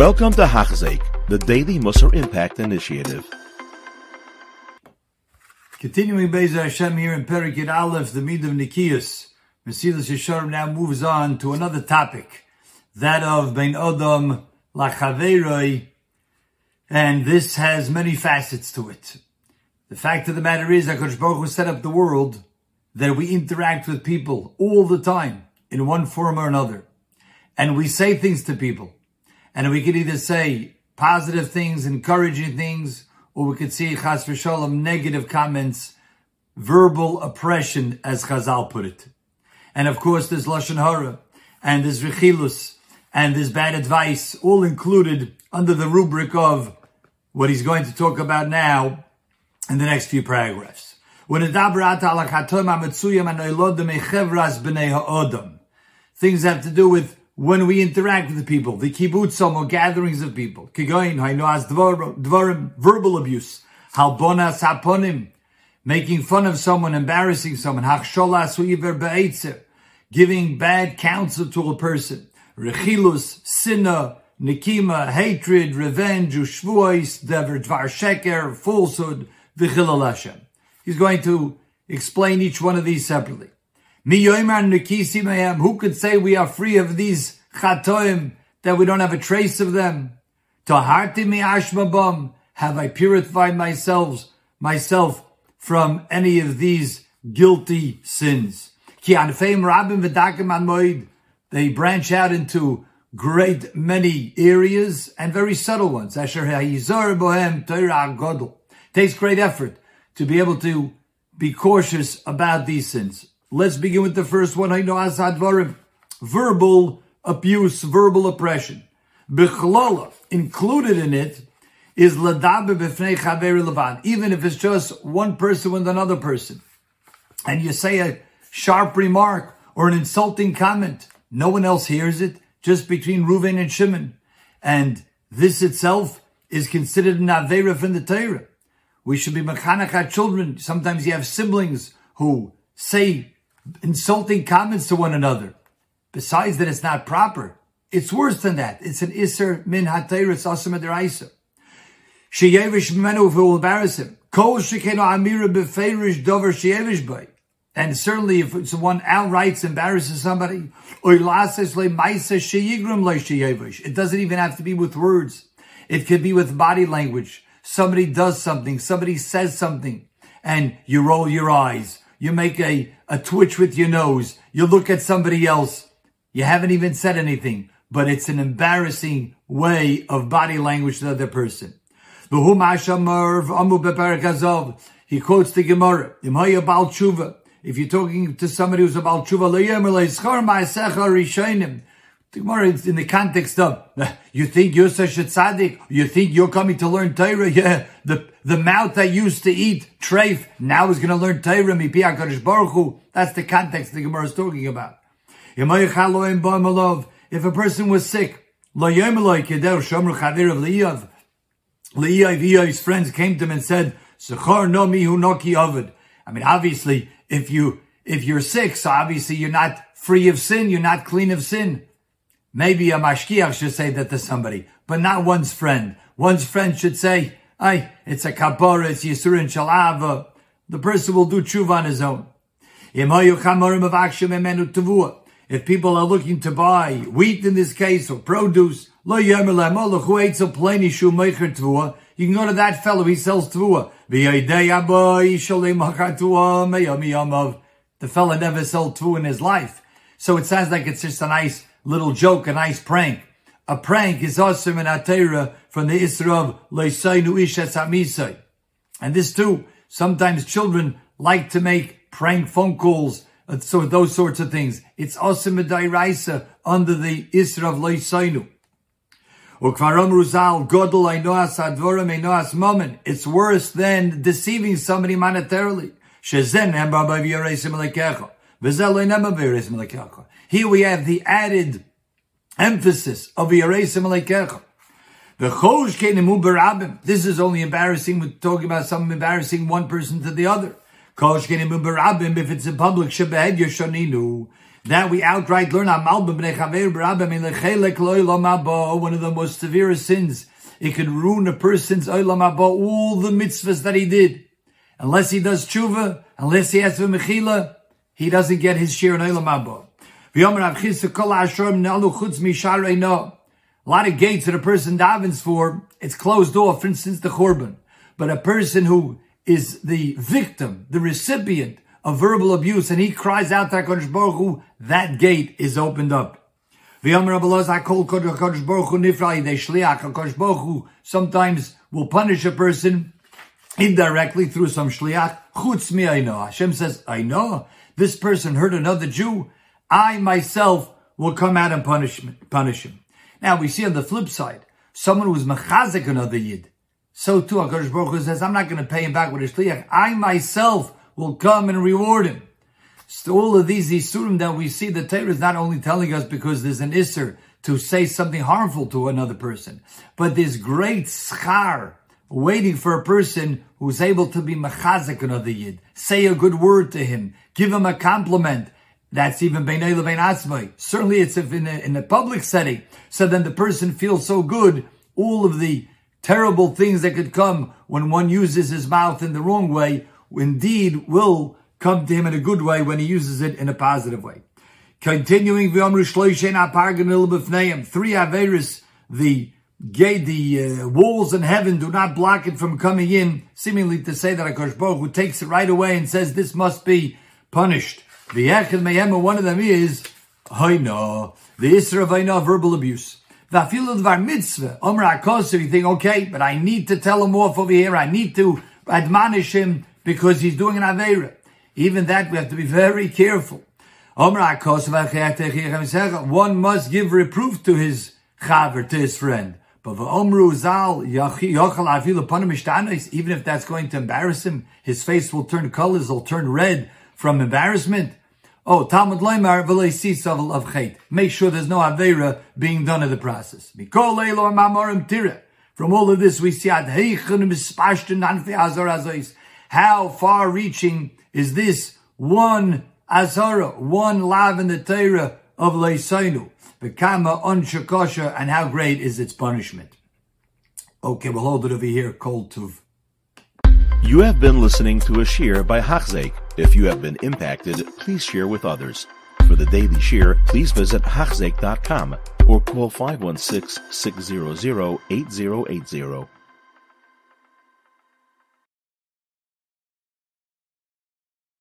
Welcome to Hachzik, the Daily Musar Impact Initiative. Continuing Bezer Hashem here in Perikid Aleph, the Mid of Nikias, Mesilas Yesharim now moves on to another topic, that of Ben Odom Lachaveroi, and this has many facets to it. The fact of the matter is, HaKadosh Baruch Hu set up the world that we interact with people all the time, in one form or another. And we say things to people. And we could either say positive things, encouraging things, or we could see chas v'shalom negative comments, verbal oppression, as Chazal put it. And of course, there's lashon hara, and there's rechilus, and there's bad advice, all included under the rubric of what he's going to talk about now in the next few paragraphs. Things have to do with when we interact with the people, the kibbutzim or gatherings of people. Kigoyin, hainoaz dvarim, verbal abuse, halbonas haponim, making fun of someone, embarrassing someone, giving bad counsel to a person, rechilus, sinna, nikima, hatred, revenge, ushvuois, dever, dvar sheker, falsehood, Hashem. He's going to explain each one of these separately. Who could say we are free of these chatoim, that we don't have a trace of them? Taharti mi ashmabam. Have I purified myself, myself from any of these guilty sins? They branch out into great many areas and very subtle ones. Asher ha'yizor bohem Torah godl. Takes great effort to be able to be cautious about these sins. Let's begin with the first one. I know Asadvarim, Verbal abuse, verbal oppression. Bechlala, included in it, is ladabe b'fnei chaveri levad. Even if it's just one person with another person. And you say a sharp remark or an insulting comment. No one else hears it, just between Reuven and Shimon. And this itself is considered an Avera from the Torah. We should be mechanach children. Sometimes you have siblings who say insulting comments to one another. Besides that, it's not proper. It's worse than that. It's an iser min hateiris asam adiraisa. Sheyevish menu will embarrass him. Kol shekeno amira befeirish dover sheyevish by. And certainly if it's one outright embarrasses somebody, it doesn't even have to be with words. It could be with body language somebody does something, somebody says something, and you roll your eyes, you make a, a twitch with your nose, you look at somebody else, you haven't even said anything, but it's an embarrassing way of body language to the other person. He quotes the Gemara, if you're talking to somebody who's about tshuva, the Gemara is in the context of, you think you're such a tzaddik? You think you're coming to learn Torah? Yeah, the, the mouth that used to eat treif now is going to learn Torah, mi HaKadosh Baruch Hu. That's the context the Gemara is talking about. If a person was sick, Leiyav's friends came to him and said, no mihu noki. I mean, obviously, if you, if you're sick, so obviously you're not free of sin, you're not clean of sin. Maybe a mashkiach should say that to somebody, but not one's friend. One's friend should say, "Ay, it's a kapara, it's yisurin shalava." The person will do tshuva on his own. If people are looking to buy wheat in this case or produce, oh, you can go to that fellow, he sells tvua. The fellow never sold tvua in his life. So it sounds like it's just a nice little joke, a nice prank. A prank is awesome in Atera from the Isra of Leisainu Ishes Hamisai. And this too, sometimes children like to make prank phone calls, uh, so those sorts of things. It's awesome in Dairaisa under the Isra of Leisainu. It's worse than deceiving somebody monetarily. Here we have the added emphasis of Yaresim Alekecha. This is only embarrassing. We're talking about something embarrassing one person to the other. If it's in public, That we outright learn one of the most severe sins. It can ruin a person's all the mitzvahs that he did. Unless he does tshuva, unless he has for mechila, he doesn't get his share in olam haba. A lot of gates that a person davens for, it's closed off, for instance, the korban. But a person who is the victim, the recipient of verbal abuse, and he cries out to HaKadosh Baruch Hu, that gate is opened up. Sometimes will punish a person indirectly through some shliach. Hashem says, I know. This person hurt another Jew. I myself will come out and punish, punish him. Now we see on the flip side, someone who's mechazik another yid. So too, HaKadosh Baruch Hu says, I'm not going to pay him back with a shliach. I myself will come and reward him. So all of these isurim that we see, the Torah is not only telling us because there's an isser to say something harmful to another person, but this great schar waiting for a person who's able to be mechazik another yid, say a good word to him, give him a compliment. That's even beinay lebein atzmai. Certainly it's in a, in a public setting. So then the person feels so good, all of the terrible things that could come when one uses his mouth in the wrong way, indeed will come to him in a good way when he uses it in a positive way. Continuing, three Averis, the gate, the uh, walls in heaven do not block it from coming in, seemingly to say that Akash Baruch who takes it right away and says this must be punished. The Echad Meyema, one of them is Haina, the Isra of Haina, verbal abuse. The Vafil of our mitzvah, Omer Akos, you think, okay, but I need to tell him off over here, I need to admonish him because he's doing an Aveira. Even that we have to be very careful. One must give reproof to his chaver, to his friend. But the umrul zal even if that's going to embarrass him, his face will turn colors, will turn red from embarrassment. Oh, Talmud Leimar of chait. Make sure there's no avera being done in the process. From all of this, we see how far reaching is this one azara, one lav in the Torah of Leisainu? Bekama unshakosha, and how great is its punishment? Okay, we'll hold it over here, cold tuv. You have been listening to a shiur by Hachzeik. If you have been impacted, please share with others. For the daily shiur, please visit Hachzeik.com or call 516 600 8080.